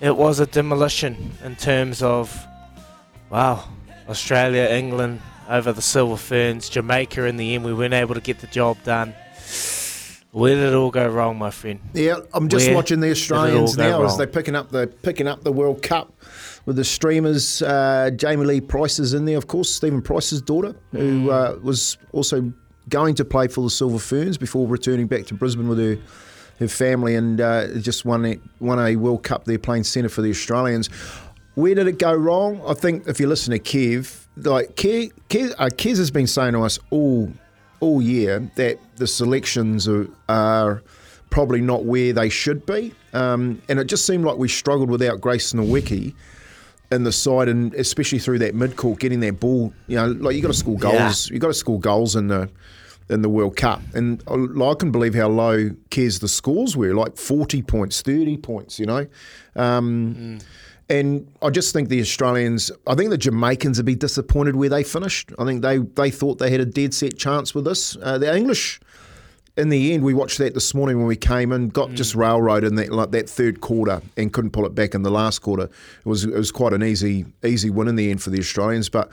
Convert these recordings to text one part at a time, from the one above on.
it was a demolition in terms of, wow, Australia, England over the Silver Ferns, Jamaica in the end. We weren't able to get the job done. Where did it all go wrong, my friend? Yeah, I'm just Where watching the Australians did it all go now as they're picking up the picking up the World Cup with the streamers. Uh, Jamie Lee Price is in there, of course, Stephen Price's daughter, who Mm. uh, was also going to play for the Silver Ferns before returning back to Brisbane with her her family, and uh, just won a, won a World Cup there playing centre for the Australians. Where did it go wrong? I think if you listen to Kev, like Kev, Kev, uh, Kez has been saying to us all all year that the selections are, are probably not where they should be, um, and it just seemed like we struggled without Grace Nweke in the side, and especially through that mid court, getting that ball. You know, like you got to score goals. You got to score goals in the in the World Cup, and I I can believe how low Kez the scores were, like forty points, thirty points. You know. Um, And I just think the Australians, I think the Jamaicans would be disappointed where they finished. I think they, they thought they had a dead set chance with this. Uh, the English, in the end, we watched that this morning when we came in, got just railroaded in that like that third quarter and couldn't pull it back in the last quarter. It was it was quite an easy easy win in the end for the Australians. But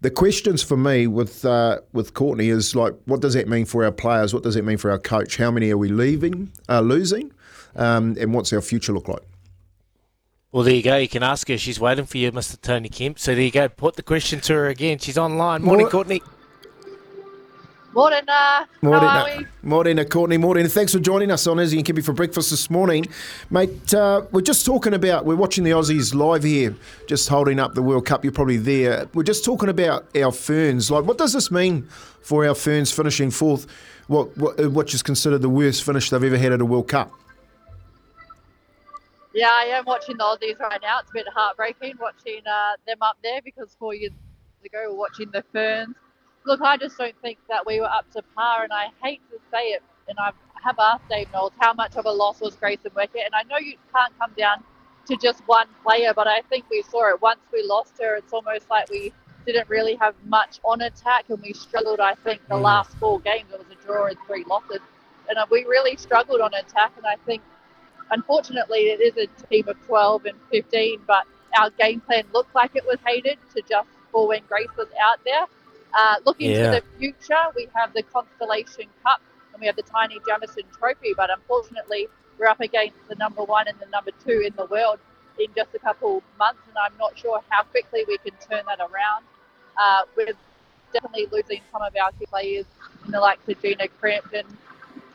the questions for me with uh, with Courtney is like, what does that mean for our players? What does that mean for our coach? How many are we leaving, uh, losing, um, and what's our future look like? Well, there you go. You can ask her. She's waiting for you, Mr. Tony Kemp. So there you go. Put the question to her again. She's online. Morning, Mor- Courtney. Morning, uh, Morning, how are we? morning, Courtney. Morning. Thanks for joining us on Izzy and Kippy for breakfast this morning, mate. Uh, we're just talking about. We're watching the Aussies live here, just holding up the World Cup. You're probably there. We're just talking about our ferns. Like, what does this mean for our ferns finishing fourth? What what, uh, what is considered the worst finish they've ever had at a World Cup? Yeah, I am watching the Aussies right now. It's a bit heartbreaking watching uh, them up there because four years ago we were watching the Ferns. Look, I just don't think that we were up to par, and I hate to say it, and I have asked Dame Noeline how much of a loss was Grace Nweke, and I know you can't come down to just one player, but I think we saw it once we lost her. It's almost like we didn't really have much on attack, and we struggled. I think the Mm. last four games it was a draw and three losses, and uh, we really struggled on attack, and I think unfortunately, it is a team of 12 and 15, but our game plan looked like it was hated to just for when Grace was out there. Uh, looking Yeah. to the future, we have the Constellation Cup and we have the Taini Jamison Trophy, but unfortunately, we're up against the number one and the number two in the world in just a couple months, and I'm not sure how quickly we can turn that around. Uh, we're definitely losing some of our key players in the likes of Gina Crampton,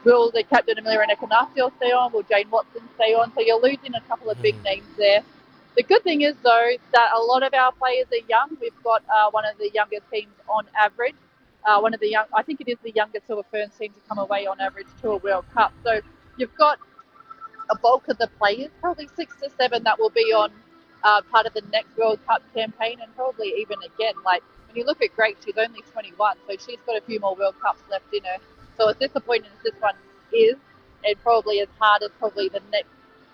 Will the captain Amelia Ekenasio stay on? Will Jane Watson stay on? So you're losing a couple of big names there. The good thing is though that a lot of our players are young. We've got uh, one of the younger teams on average. Uh, one of the young, I think it is the youngest Silver Ferns team to come away on average to a World Cup. So you've got a bulk of the players, probably six to seven, that will be on uh, part of the next World Cup campaign, and probably even again, like when you look at Grace, she's only 21, so she's got a few more World Cups left in her. So as disappointing as this one is, and probably as hard as probably the next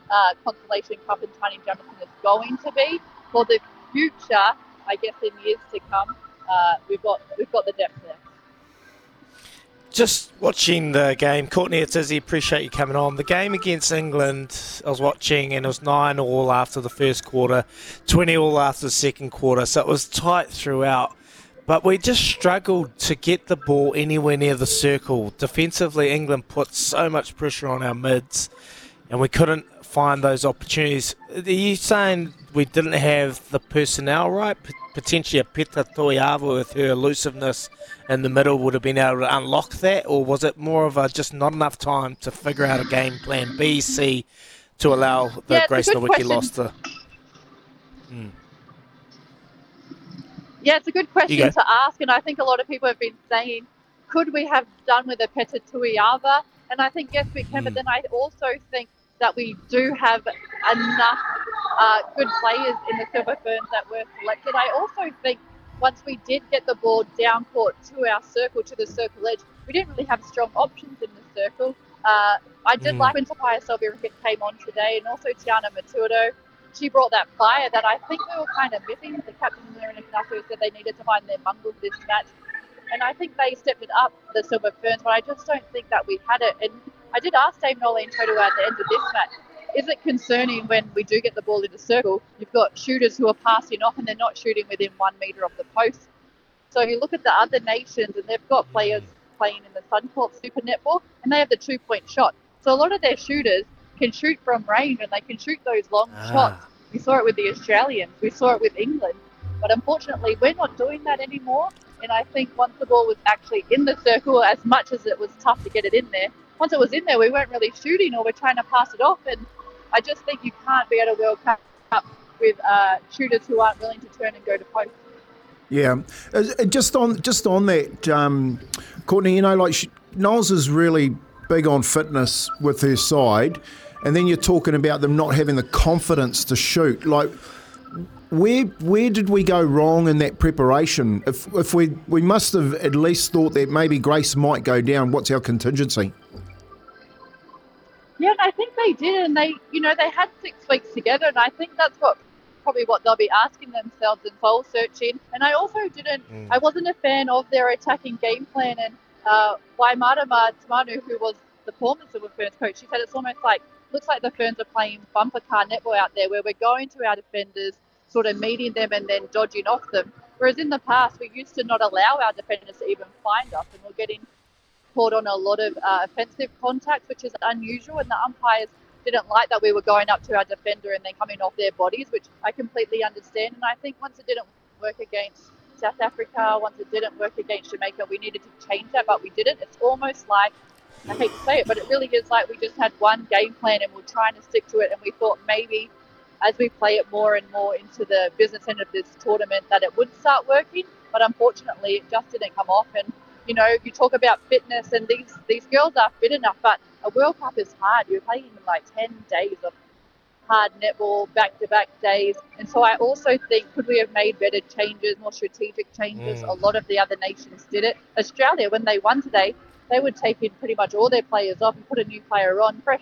uh, Constellation Cup and Taini Jamison is going to be for the future, I guess in years to come, uh, we've got we've got the depth there. Just watching the game, Courtney, it's Izzy. Appreciate you coming on. The game against England, I was watching, and it was nine all after the first quarter, twenty all after the second quarter. So it was tight throughout, but we just struggled to get the ball anywhere near the circle. Defensively, England put so much pressure on our mids, and we couldn't find those opportunities. Are you saying we didn't have the personnel right? P- Potentially, a Peta Toeava with her elusiveness in the middle would have been able to unlock that, or was it more of a just not enough time to figure out a game plan B, C, to allow the Yeah, Grace Nweke loss to? Yeah, it's a good question to ask, and I think a lot of people have been saying, could we have done with a Peta Toeava? And I think yes, we can. But Hmm. then I also think that we do have enough uh, good players in the Silver Ferns that were selected. I also think once we did get the ball down court to our circle, to the circle edge, we didn't really have strong options in the circle. Uh, I did Mm. like when Selby-Rickit came on today, and also Tiana Metuarau. She brought that fire that I think we were kind of missing. The captain Ameliaranne Ekenasio said they needed to find their mungle this match. And I think they stepped it up, the Silver Ferns, but I just don't think that we had it. And I did ask Dame Noeline Taurua at the end of this match, is it concerning when we do get the ball in the circle? You've got shooters who are passing off and they're not shooting within one metre of the post. So if you look at the other nations and they've got players playing in the Suncorp Super Netball and they have the two point shot. So a lot of their shooters can shoot from range and they can shoot those long Ah. shots. We saw it with the Australians, we saw it with England. But unfortunately, we're not doing that anymore. And I think once the ball was actually in the circle, as much as it was tough to get it in there, once it was in there, we weren't really shooting or we're trying to pass it off. And I just think you can't be at a World Cup with uh, shooters who aren't willing to turn and go to post. Yeah, Uh, just on just on that, um, Courtney. You know, like she, Knowles is really big on fitness with her side, and then you're talking about them not having the confidence to shoot. Like, where where did we go wrong in that preparation? If if we we must have at least thought that maybe Grace might go down. What's our contingency? Yeah, and I think they did, and they, you know, they had six weeks together, and I think that's what probably what they'll be asking themselves and soul searching. And I also didn't, Mm. I wasn't a fan of their attacking game plan. And uh, Waimarama Taumaunu, who was the former Silver Ferns coach, she said it's almost like looks like the Ferns are playing bumper car netball out there, where we're going to our defenders, sort of meeting them and then dodging off them. Whereas in the past, we used to not allow our defenders to even find us, and we're getting caught on a lot of uh, offensive contacts, which is unusual. And the umpires didn't like that we were going up to our defender and then coming off their bodies, which I completely understand. And I think once it didn't work against South Africa, once it didn't work against Jamaica, we needed to change that, but we didn't. It's almost like I hate to say it, but it really is like we just had one game plan and we're trying to stick to it. And we thought maybe as we play it more and more into the business end of this tournament that it would start working. But unfortunately, it just didn't come off. And you know, you talk about fitness, and these these girls are fit enough, but a World Cup is hard. You're playing in like ten days of hard netball, back-to-back days, and so I also think could we have made better changes, more strategic changes? Mm. A lot of the other nations did it. Australia, when they won today, they would take in pretty much all their players off and put a new player on, fresh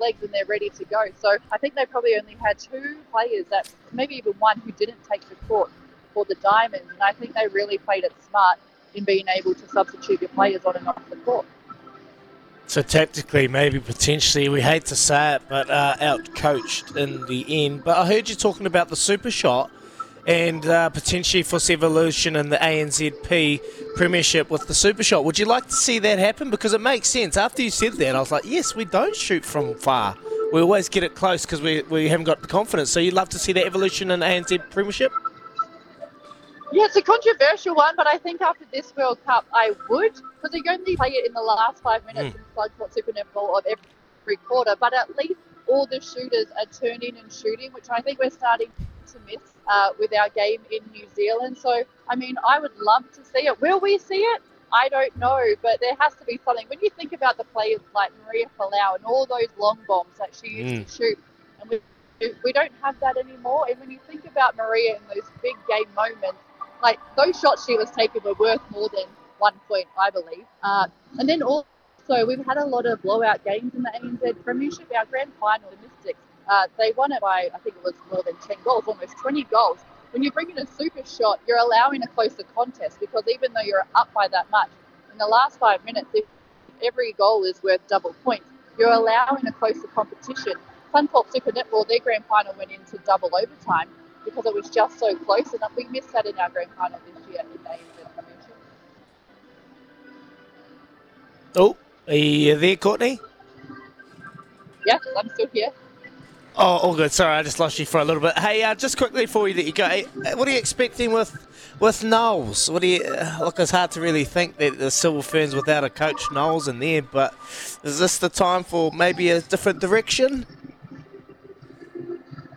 legs, and they're ready to go. So I think they probably only had two players that, maybe even one, who didn't take the court for the Diamonds, and I think they really played it smart in being able to substitute your players on and off the court. So tactically, maybe potentially, we hate to say it, but uh, out coached in the end. But I heard you talking about the super shot and uh, potentially for evolution in the ANZP Premiership with the super shot. Would you like to see that happen? Because it makes sense. After you said that, I was like, yes, we don't shoot from far. We always get it close because we, we haven't got the confidence. So you'd love to see that evolution in ANZ Premiership? Yeah, it's a controversial one, but I think after this World Cup, I would, because you only play it in the last five minutes in Suncorp Super Netball of every quarter. But at least all the shooters are turning and shooting, which I think we're starting to miss uh, with our game in New Zealand. So, I mean, I would love to see it. Will we see it? I don't know, but there has to be something. When you think about the players like Maria Folau and all those long bombs that she used to shoot, and we we don't have that anymore. And when you think about Maria in those big game moments, like those shots she was taking were worth more than one point, I believe. Uh, and then also we've had a lot of blowout games in the ANZ Premiership. Our grand final, the Mystics, uh, they won it by I think it was more than ten goals, almost twenty goals. When you bring in a super shot, you're allowing a closer contest because even though you're up by that much, in the last five minutes, if every goal is worth double points, you're allowing a closer competition. Suncorp Super Netball, their grand final went into double overtime because it was just so close, and we missed that in our grand final this year in the ANZ Premiership. Oh, are you there, Courtney? Yeah, I'm still here. Oh, all good. Sorry, I just lost you for a little bit. Hey, uh, just quickly before you let you go, uh, what are you expecting with with Knowles? What do you uh, look? It's hard to really think that the Silver Ferns without a coach Knowles in there, but is this the time for maybe a different direction?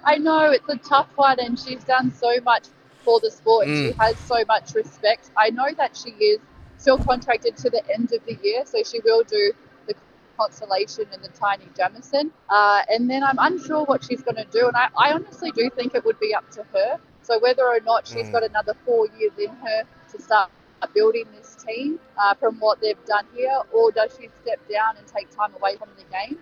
I know it's a tough one, and she's done so much for the sport, and Mm. she has so much respect. I know that she is still contracted to the end of the year, so she will do the constellation and the Taini Jamison. Uh, and then I'm unsure what she's going to do, and I, I honestly do think it would be up to her. So whether or not she's Mm. got another four years in her to start building this team uh, from what they've done here, or does she step down and take time away from the game?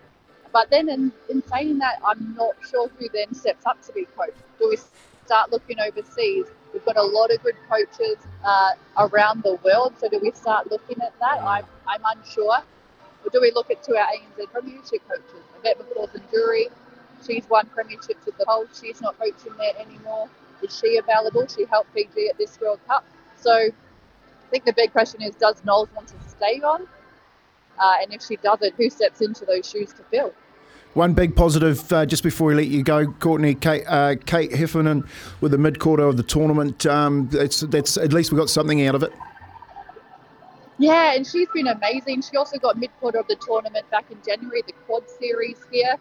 But then, in, in saying that, I'm not sure who then steps up to be coach. Do we start looking overseas? We've got a lot of good coaches uh, around the world, so do we start looking at that? I'm, I'm unsure. Or do we look at to our ANZ Premiership coaches? Yvette McCausland-Durie, She's won premierships with the Colts. She's not coaching there anymore. Is she available? She helped Fiji at this World Cup. So I think the big question is, does Knowles want to stay on? Uh, and if she doesn't, who steps into those shoes to fill? One big positive uh, just before we let you go, Courtney, Kate, uh, Kate Heffernan with the mid quarter of the tournament. Um, that's, that's at least we got something out of it. Yeah, and she's been amazing. She also got mid quarter of the tournament back in January, the quad series here.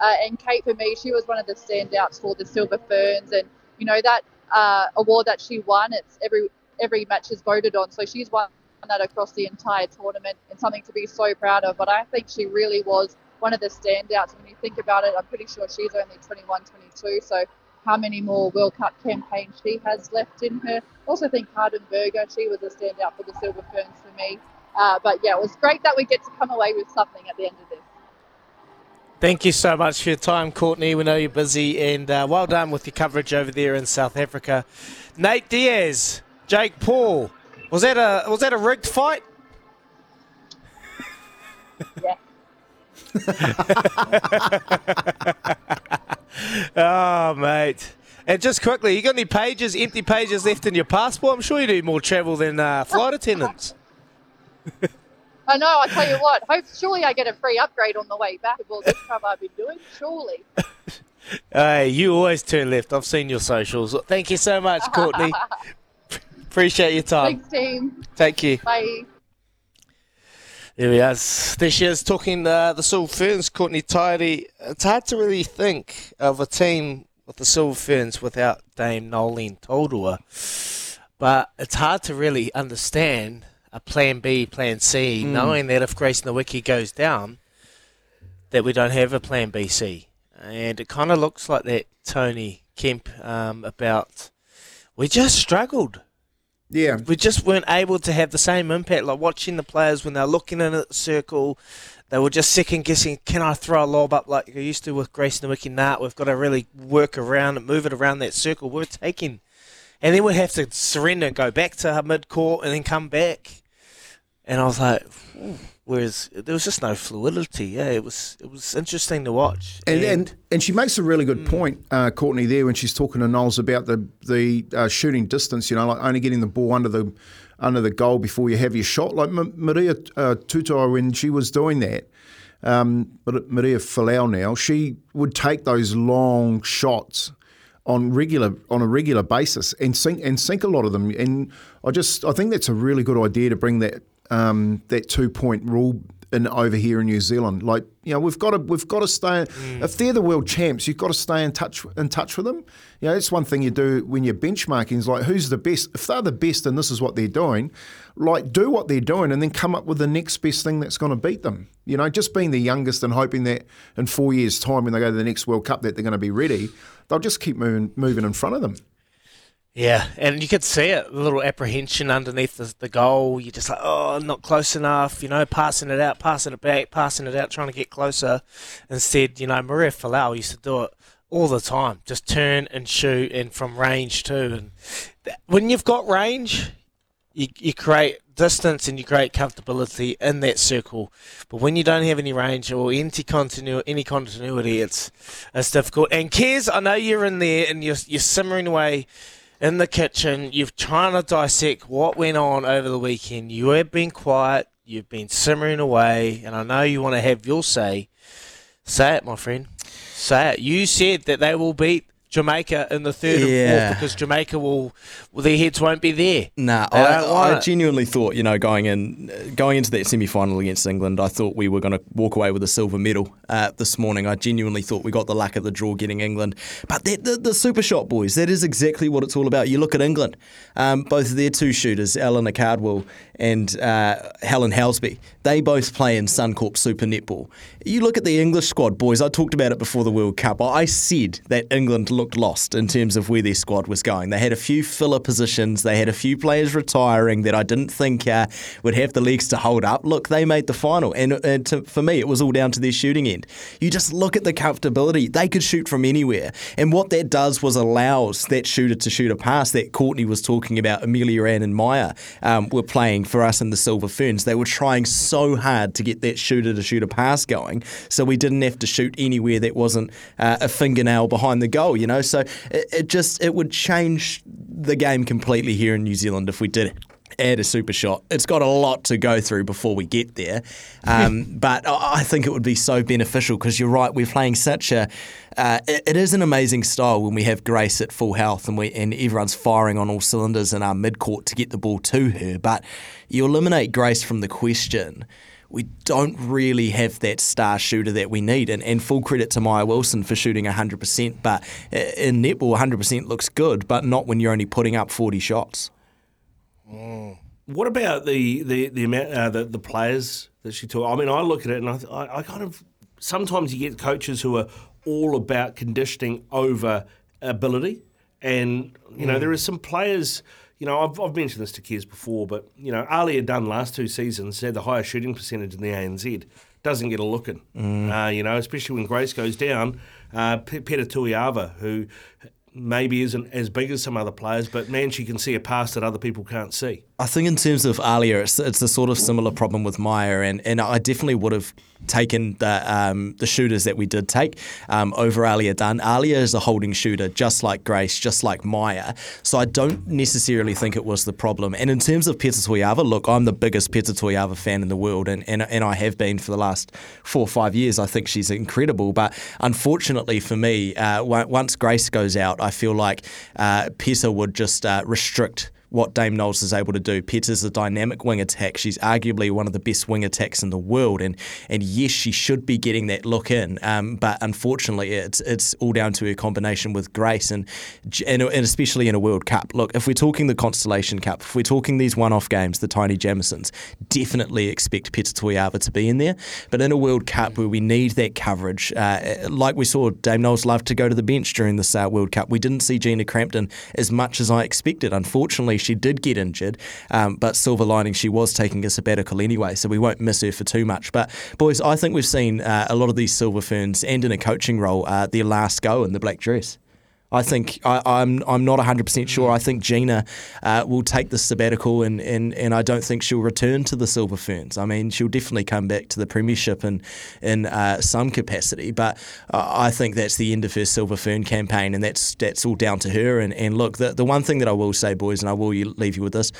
Uh, and Kate, for me, she was one of the standouts for the Silver Ferns. And, you know, that uh, award that she won, it's every every match is voted on. So she's won that across the entire tournament and something to be so proud of. But I think she really was one of the standouts. When you think about it, I'm pretty sure she's only 21, 22. So how many more World Cup campaigns she has left in her. Also think Karin Burger, she was a standout for the Silver Ferns for me. Uh, but yeah, it was great that we get to come away with something at the end of this. Thank you so much for your time, Courtney. We know you're busy, and uh, well done with your coverage over there in South Africa. Nate Diaz, Jake Paul, was that a was that a rigged fight? Yeah. Oh, mate. And just quickly, you got any pages, empty pages left in your passport? I'm sure you do more travel than uh, flight attendants. I know. I tell you what. Hope surely I get a free upgrade on the way back of all this stuff I've been doing. Surely. Hey, you always turn left. I've seen your socials. Thank you so much, Courtney. Appreciate your time. Thanks, team. Take care. Bye. There he is. There she is talking uh, the Silver Ferns, Courtney Tairi. It's hard to really think of a team with the Silver Ferns without Dame Noeline Taurua. But it's hard to really understand a plan B, plan C, knowing that if Grace Nweke goes down, that we don't have a plan B, C. And it kind of looks like that Tony Kemp um, about we just struggled Yeah. we just weren't able to have the same impact. Like watching the players when they're looking in at the circle, they were just second guessing, can I throw a lob up like I used to with Grace Nweke? Nah, we've got to really work around and move it around that circle. We're taking. And then we'd have to surrender and go back to mid court and then come back. And I was like, "Ooh." whereas there was just no fluidity. Yeah, it was it was interesting to watch. And, and and she makes a really good point, uh, Courtney, there when she's talking to Knowles about the the uh, shooting distance. You know, like only getting the ball under the under the goal before you have your shot. Like M- Maria uh, Tutaia, when she was doing that, um, but Maria Folau now, she would take those long shots on regular on a regular basis and sink and sink a lot of them. And I just I think that's a really good idea to bring that um, that two point rule in over here in New Zealand. Like you know, we've got to we've got to stay. If they're the world champs, you've got to stay in touch in touch with them. You know, that's one thing you do when you're benchmarking. Is like who's the best. If they're the best and this is what they're doing, like do what they're doing and then come up with the next best thing that's going to beat them. You know, just being the youngest and hoping that in four years' time when they go to the next World Cup that they're going to be ready. They'll just keep moving moving in front of them. Yeah, and you could see it, a little apprehension underneath the, the goal. You're just like, oh, not close enough, you know, passing it out, passing it back, passing it out, trying to get closer. Instead, you know, Maria Folau used to do it all the time, just turn and shoot and from range too. And th- when you've got range, you, you create distance and you create comfortability in that circle. But when you don't have any range or any continuity, any continuity, it's it's difficult. And Kez, I know you're in there and you're you're simmering away in the kitchen. You've trying to dissect what went on over the weekend. You have been quiet. You've been simmering away, and I know you want to have your say. Say it, my friend. Say it. You said that they will beat Jamaica in the third and fourth because Jamaica will, well, their heads won't be there. Nah, They I, I genuinely thought, you know, going in, going into that semi-final against England, I thought we were going to walk away with a silver medal uh, this morning. I genuinely thought we got the luck of the draw getting England. But that, the, the super shot boys, that is exactly what it's all about. You look at England, um, both of their two shooters, Eleanor Cardwell and uh, Helen Housby, they both play in Suncorp Super Netball. You look at the English squad, boys. I talked about it before the World Cup. I said that England looked lost in terms of where their squad was going. They had a few filler positions, they had a few players retiring that I didn't think uh, would have the legs to hold up. Look, they made the final, and, and to, for me, it was all down to their shooting end. You just look at the comfortability; they could shoot from anywhere, and what that does was allows that shooter to shoot a pass that Courtney was talking about. Amelia Ann and Maia um, were playing for us in the Silver Ferns. They were trying so hard to get that shooter to shoot a pass going, so we didn't have to shoot anywhere that wasn't uh, a fingernail behind the goal. You know, so it, it just it would change the game completely here in New Zealand if we did it add a super shot. It's got a lot to go through before we get there, um, but I think it would be so beneficial because you're right. We're playing such a. Uh, it, it is an amazing style when we have Grace at full health and we and everyone's firing on all cylinders in our mid court to get the ball to her. But you eliminate Grace from the question we don't really have that star shooter that we need. And, and full credit to Maia Wilson for shooting 100%. But in netball, 100% looks good, but not when you're only putting up 40 shots. Mm. What about the the the amount uh, the, the players that she took? I mean, I look at it and I, I, I kind of sometimes you get coaches who are all about conditioning over ability, and you know mm. there are some players. You know, I've, I've mentioned this to Kez before, but you know, Aliyah Dunn last two seasons had the highest shooting percentage in the ANZ. Doesn't get a look in, mm. uh, you know, especially when Grace goes down. Uh, Peta Toeava, who maybe isn't as big as some other players, but man, she can see a pass that other people can't see. I think in terms of Aliyah, it's, it's a sort of similar problem with Maia, and, and I definitely would have taken the um, the shooters that we did take um, over Aliyah Dunn. Aliyah is a holding shooter, just like Grace, just like Maya. So I don't necessarily think it was the problem. And in terms of Peta Toeava, look, I'm the biggest Peta Toeava fan in the world, and, and, and I have been for the last four or five years. I think she's incredible. But unfortunately for me, uh, once Grace goes out, I feel like uh, Peta would just uh, restrict what Dame Noeline is able to do. is a dynamic wing attack. She's arguably one of the best wing attacks in the world, and and yes, she should be getting that look in. Um, but unfortunately, it's it's all down to her combination with Grace, and, and and especially in a World Cup. Look, if we're talking the Constellation Cup, if we're talking these one-off games, the Taini Jamisons, definitely expect Peta Toeava to be in there. But in a World Cup where we need that coverage, uh, like we saw, Dame Noeline love to go to the bench during this uh, World Cup. We didn't see Gina Crampton as much as I expected. Unfortunately, she did get injured, um, but silver lining, she was taking a sabbatical anyway, so we won't miss her for too much. But, boys, I think we've seen uh, a lot of these silver ferns and in a coaching role uh, their last go in the black dress. I think I, am I'm, I'm not 100% sure. I think Gina uh, will take the sabbatical and, and, and I don't think she'll return to the Silver Ferns. I mean, she'll definitely come back to the Premiership in, in uh, some capacity, but I think that's the end of her Silver Fern campaign and that's that's all down to her. And, and look, the, the one thing that I will say, boys, and I will leave you with this,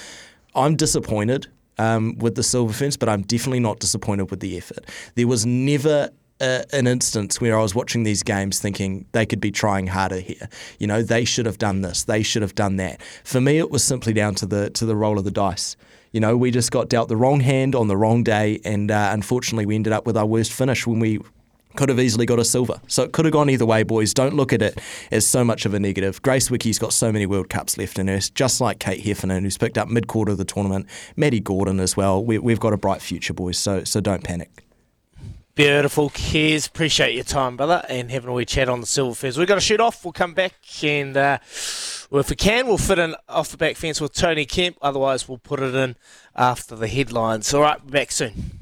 I'm disappointed um, with the Silver Ferns, but I'm definitely not disappointed with the effort. There was never an instance where I was watching these games thinking they could be trying harder here. You know, they should have done this, they should have done that. For me, it was simply down to the to the roll of the dice. You know, we just got dealt the wrong hand on the wrong day, and uh, unfortunately, we ended up with our worst finish when we could have easily got a silver. So it could have gone either way, boys. Don't look at it as so much of a negative. Grace Nweke's got so many World Cups left in her, just like Kate Heffernan, who's picked up mid quarter of the tournament. Maddie Gordon as well. We, have got a bright future, boys. So so don't panic. Beautiful, Kez. Appreciate your time, brother, and having a wee chat on the Silver Ferns. We've got to shoot off. We'll come back, and uh, well, if we can, we'll fit in off the back fence with Tony Kemp. Otherwise, we'll put it in after the headlines. All right, back soon.